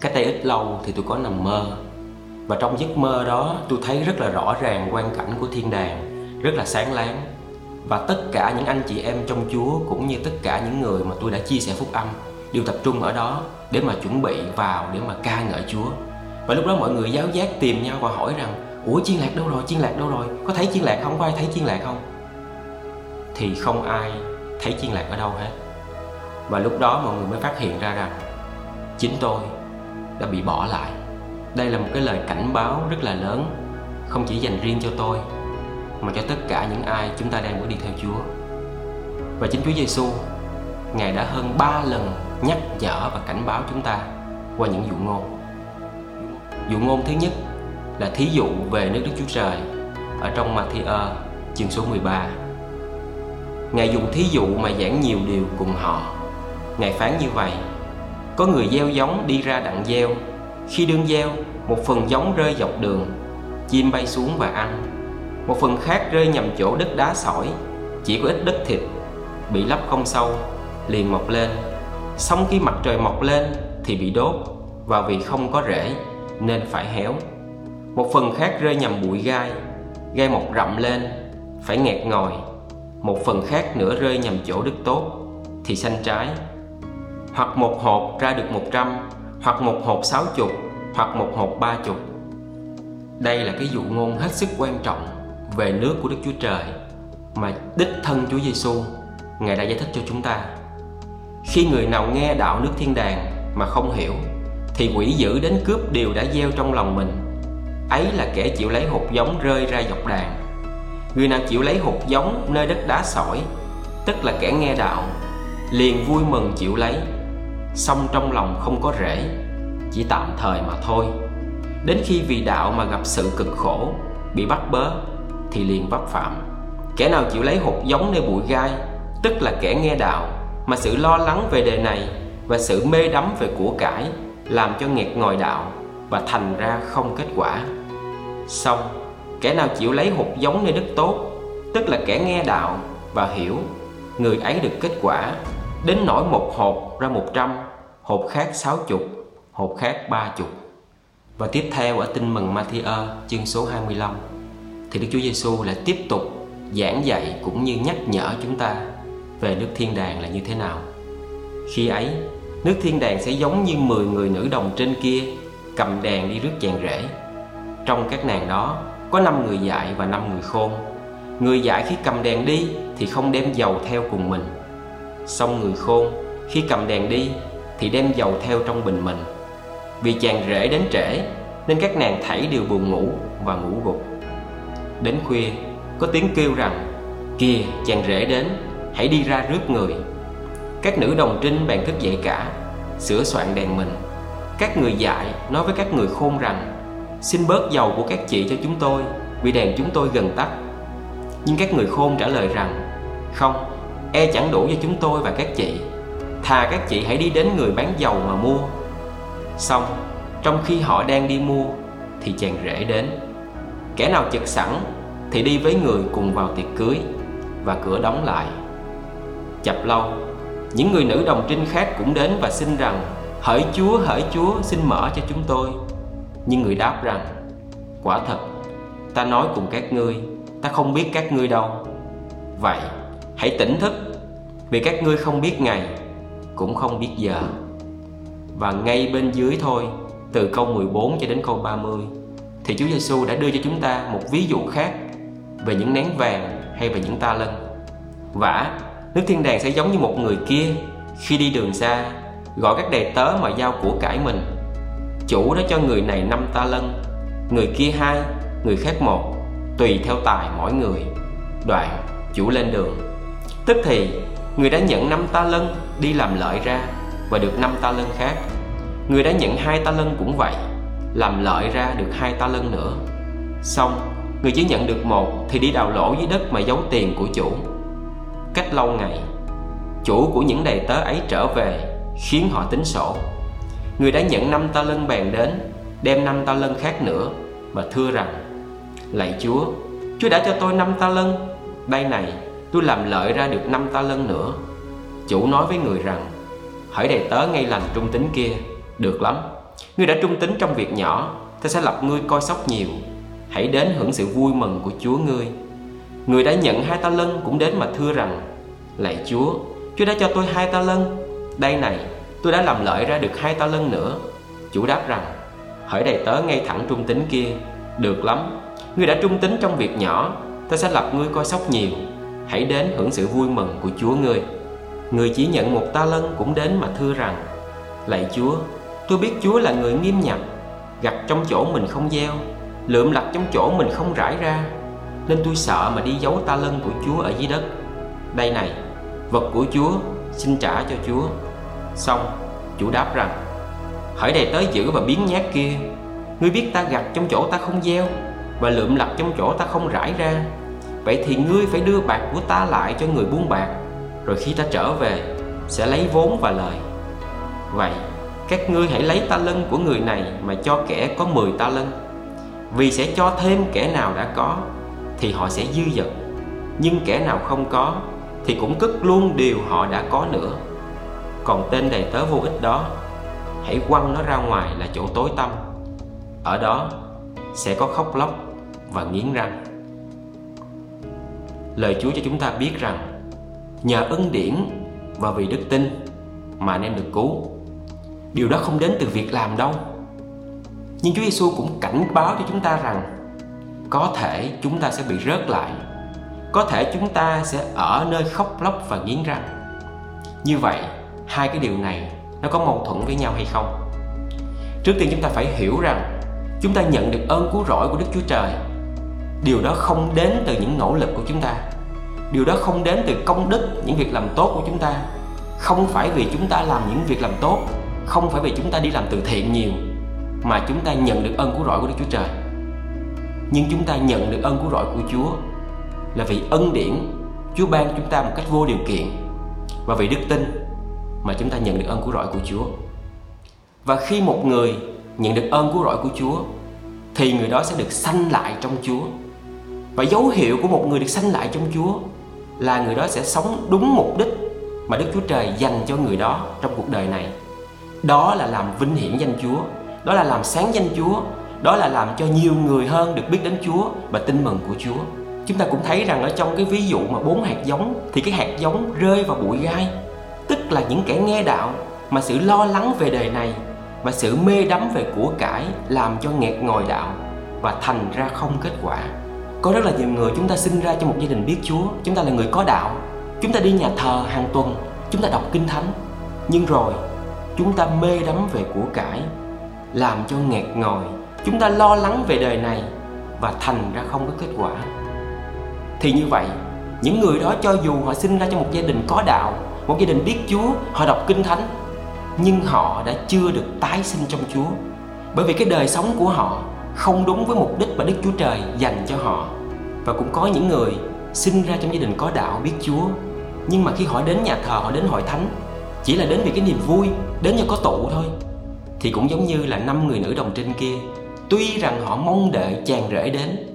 cách đây ít lâu thì tôi có nằm mơ. Và trong giấc mơ đó tôi thấy rất là rõ ràng quang cảnh của thiên đàng rất là sáng láng. Và tất cả những anh chị em trong Chúa cũng như tất cả những người mà tôi đã chia sẻ phúc âm đều tập trung ở đó để mà chuẩn bị vào để mà ca ngợi Chúa. Và lúc đó mọi người giáo giác tìm nhau và hỏi rằng Ủa chiên lạc đâu rồi, chiên lạc đâu rồi? Có thấy chiên lạc không, có ai thấy chiên lạc không? Thì không ai thấy chiên lạc ở đâu hết. Và lúc đó mọi người mới phát hiện ra rằng Chính tôi đã bị bỏ lại Đây là một cái lời cảnh báo rất là lớn, Không chỉ dành riêng cho tôi, Mà cho tất cả những ai chúng ta đang bước đi theo Chúa Và chính Chúa Giêsu Ngài đã hơn ba lần nhắc nhở và cảnh báo chúng ta qua những dụ ngôn Dụ ngôn thứ nhất là thí dụ về nước Đức Chúa Trời ở trong Matthew chương số 13. Ngài dùng thí dụ mà giảng nhiều điều cùng họ. Ngài phán như vậy: có người gieo giống đi ra đặng gieo, khi đương gieo, một phần giống rơi dọc đường, chim bay xuống và ăn. Một phần khác rơi nhầm chỗ đất đá sỏi, chỉ có ít đất thịt, bị lấp không sâu, liền mọc lên. Xong khi mặt trời mọc lên thì bị đốt và vì không có rễ nên phải héo. Một phần khác rơi nhầm bụi gai Gai mọc rậm lên Phải nghẹt ngòi Một phần khác nữa rơi nhầm chỗ đất tốt Thì xanh trái hoặc một hộp ra được một trăm, Hoặc một hộp sáu chục, Hoặc một hộp ba chục. Đây là cái dụ ngôn hết sức quan trọng Về nước của Đức Chúa Trời Mà đích thân Chúa Giêsu Ngài đã giải thích cho chúng ta. Khi người nào nghe đạo nước thiên đàng Mà không hiểu, Thì quỷ dữ đến cướp điều đã gieo trong lòng mình. Ấy là kẻ chịu lấy hột giống rơi ra dọc đàn. Người nào chịu lấy hột giống nơi đất đá sỏi, tức là kẻ nghe đạo, liền vui mừng chịu lấy song trong lòng không có rễ chỉ tạm thời mà thôi. Đến khi vì đạo mà gặp sự cực khổ bị bắt bớ thì liền vấp phạm. Kẻ nào chịu lấy hột giống nơi bụi gai tức là kẻ nghe đạo mà sự lo lắng về đề này và sự mê đắm về của cải làm cho nghẹt ngòi đạo và thành ra không kết quả. Xong, kẻ nào chịu lấy hột giống nơi đất tốt, tức là kẻ nghe đạo và hiểu, người ấy được kết quả, đến nỗi một hộp ra một trăm, hộp khác sáu chục, hộp khác ba chục. Và tiếp theo ở tin mừng Matthew chương số 25 thì Đức Chúa Giêsu lại tiếp tục giảng dạy cũng như nhắc nhở chúng ta về nước thiên đàng là như thế nào. Khi ấy, nước thiên đàng sẽ giống như 10 người nữ đồng trên kia cầm đèn đi rước chàng rể trong các nàng đó có năm người dạy và năm người khôn Người dạy khi cầm đèn đi thì không đem dầu theo cùng mình Xong người khôn khi cầm đèn đi thì đem dầu theo trong bình mình. Vì chàng rể đến trễ nên các nàng thảy đều buồn ngủ và ngủ gục. Đến khuya có tiếng kêu rằng Kìa chàng rể đến hãy đi ra rước người. Các nữ đồng trinh bèn thức dậy cả Sửa soạn đèn mình. Các người dạy nói với các người khôn rằng Xin bớt dầu của các chị cho chúng tôi Vì đèn chúng tôi gần tắt. Nhưng các người khôn trả lời rằng Không, e chẳng đủ cho chúng tôi và các chị. Thà các chị hãy đi đến người bán dầu mà mua. Xong, trong khi họ đang đi mua Thì chàng rể đến. Kẻ nào chật sẵn Thì đi với người cùng vào tiệc cưới Và cửa đóng lại. Chập lâu Những người nữ đồng trinh khác cũng đến và xin rằng Hỡi Chúa, hỡi Chúa, xin mở cho chúng tôi. Nhưng người đáp rằng Quả thật Ta nói cùng các ngươi Ta không biết các ngươi đâu. Vậy hãy tỉnh thức, Vì các ngươi không biết ngày, Cũng không biết giờ. Và ngay bên dưới thôi, Từ câu 14 cho đến câu 30 Thì Chúa Giêsu đã đưa cho chúng ta một ví dụ khác Về những nén vàng hay về những ta lân. Vả Nước thiên đàng sẽ giống như một người kia Khi đi đường xa, Gọi các đầy tớ mà giao của cải mình. Chủ đã cho người này năm ta lân, người kia hai, người khác một, tùy theo tài mỗi người. Đoạn, chủ lên đường tức thì, người đã nhận năm ta lân đi làm lợi ra và được năm ta lân khác. Người đã nhận hai ta lân cũng vậy, làm lợi ra được hai ta lân nữa. Xong, người chỉ nhận được một thì đi đào lỗ dưới đất mà giấu tiền của chủ. Cách lâu ngày, chủ của những đầy tớ ấy trở về, khiến họ tính sổ. Người đã nhận năm ta lân bèn đến, Đem năm ta lân khác nữa Và thưa rằng, Lạy Chúa Chúa đã cho tôi năm ta lân. Đây này tôi làm lợi ra được năm ta lân nữa. Chủ nói với người rằng, Hỡi đầy tớ ngay lành trung tính kia, Được lắm. Ngươi đã trung tín trong việc nhỏ, Ta sẽ lập ngươi coi sóc nhiều. Hãy đến hưởng sự vui mừng của Chúa ngươi. Người đã nhận hai ta lân cũng đến mà thưa rằng, Lạy Chúa Chúa đã cho tôi hai ta lân. Đây này, tôi đã làm lợi ra được hai ta lân nữa. Chủ đáp rằng, Hỡi đầy tớ ngay thẳng trung tín kia, Được lắm. Ngươi đã trung tín trong việc nhỏ, Ta sẽ lập ngươi coi sóc nhiều. Hãy đến hưởng sự vui mừng của Chúa ngươi. Người chỉ nhận một ta lân cũng đến mà thưa rằng, Lạy Chúa, Tôi biết Chúa là người nghiêm nhập Gặt trong chỗ mình không gieo, Lượm lặt trong chỗ mình không rải ra, Nên tôi sợ mà đi giấu ta lân của Chúa ở dưới đất. Đây này, Vật của Chúa xin trả cho Chúa. Xong, chủ đáp rằng, Hỡi đầy tới giữ và biến nhát kia, Ngươi biết ta gặt trong chỗ ta không gieo Và lượm lặt trong chỗ ta không rải ra Vậy thì ngươi phải đưa bạc của ta lại cho người buôn bạc, Rồi khi ta trở về, Sẽ lấy vốn và lời. Vậy, các ngươi hãy lấy ta lân của người này Mà cho kẻ có 10 ta lân. Vì sẽ cho thêm kẻ nào đã có, Thì họ sẽ dư dật. Nhưng kẻ nào không có, Thì cũng cất luôn điều họ đã có nữa. Còn tên đầy tớ vô ích đó, Hãy quăng nó ra ngoài là chỗ tối tăm. Ở đó sẽ có khóc lóc và nghiến răng. Lời Chúa cho chúng ta biết rằng Nhờ ân điển và vì đức tin mà anh em được cứu. Điều đó không đến từ việc làm đâu. Nhưng Chúa Giêsu cũng cảnh báo cho chúng ta rằng Có thể chúng ta sẽ bị rớt lại. Có thể chúng ta sẽ ở nơi khóc lóc và nghiến răng. Như vậy, hai cái điều này nó có mâu thuẫn với nhau hay không? Trước tiên chúng ta phải hiểu rằng Chúng ta nhận được ơn cứu rỗi của Đức Chúa Trời. Điều đó không đến từ những nỗ lực của chúng ta. Điều đó không đến từ công đức, những việc làm tốt của chúng ta. Không phải vì chúng ta làm những việc làm tốt Không phải vì chúng ta đi làm từ thiện nhiều Mà chúng ta nhận được ơn cứu rỗi của Đức Chúa Trời. Nhưng chúng ta nhận được ơn cứu rỗi của Chúa Là vì ân điển Chúa ban chúng ta một cách vô điều kiện Và vì đức tin Mà chúng ta nhận được ơn cứu rỗi của Chúa. Và khi một người nhận được ơn cứu rỗi của Chúa Thì người đó sẽ được sanh lại trong Chúa. Và dấu hiệu của một người được sanh lại trong Chúa là người đó sẽ sống đúng mục đích mà Đức Chúa Trời dành cho người đó trong cuộc đời này. Đó là làm vinh hiển danh Chúa, đó là làm sáng danh Chúa, đó là làm cho nhiều người hơn được biết đến Chúa và tin mừng của Chúa. Chúng ta cũng thấy rằng ở trong cái ví dụ mà bốn hạt giống thì cái hạt giống rơi vào bụi gai, tức là những kẻ nghe đạo mà sự lo lắng về đời này và sự mê đắm về của cải làm cho nghẹt ngòi đạo và thành ra không kết quả có rất là nhiều người chúng ta sinh ra trong một gia đình biết Chúa. Chúng ta là người có đạo. Chúng ta đi nhà thờ hàng tuần. Chúng ta đọc kinh thánh. Nhưng rồi, chúng ta mê đắm về của cải, Làm cho nghẹt ngòi. Chúng ta lo lắng về đời này Và thành ra không có kết quả. Thì như vậy, Những người đó cho dù họ sinh ra trong một gia đình có đạo, Một gia đình biết Chúa, Họ đọc kinh thánh, Nhưng họ đã chưa được tái sinh trong Chúa. Bởi vì cái đời sống của họ không đúng với mục đích mà Đức Chúa Trời dành cho họ. Và cũng có những người sinh ra trong gia đình có đạo biết Chúa, nhưng mà khi họ đến nhà thờ, họ đến hội thánh chỉ là đến vì cái niềm vui, đến cho có tụ thôi. Thì cũng giống như là năm người nữ đồng trinh kia, tuy rằng họ mong đợi chàng rể đến,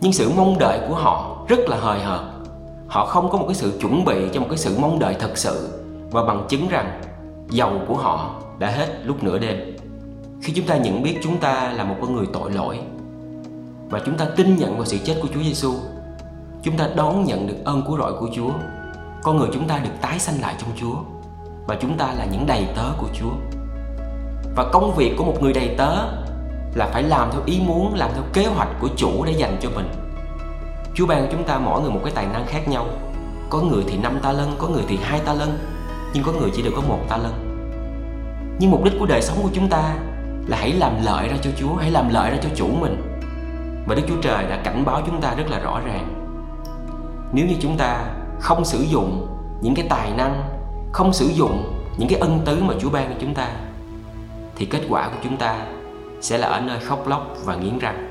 nhưng sự mong đợi của họ rất là hời hợt. Họ không có một cái sự chuẩn bị cho một cái sự mong đợi thật sự và bằng chứng rằng dầu của họ đã hết lúc nửa đêm. Khi chúng ta nhận biết chúng ta là một con người tội lỗi và chúng ta tin nhận vào sự chết của Chúa Giêsu, chúng ta đón nhận được ơn cứu rỗi của Chúa. Con người chúng ta được tái sanh lại trong Chúa và chúng ta là những đầy tớ của Chúa. Và công việc của một người đầy tớ là phải làm theo ý muốn, làm theo kế hoạch của chủ để dành cho mình. Chúa ban chúng ta mỗi người một cái tài năng khác nhau. Có người thì năm ta lân, có người thì hai ta lân, nhưng có người chỉ được có một ta lân. Nhưng mục đích của đời sống của chúng ta là hãy làm lợi ra cho Chúa, hãy làm lợi ra cho chủ mình. Và Đức Chúa Trời đã cảnh báo chúng ta rất là rõ ràng. Nếu như chúng ta không sử dụng những cái tài năng, không sử dụng những cái ân tứ mà Chúa ban cho chúng ta thì kết quả của chúng ta sẽ là ở nơi khóc lóc và nghiến răng.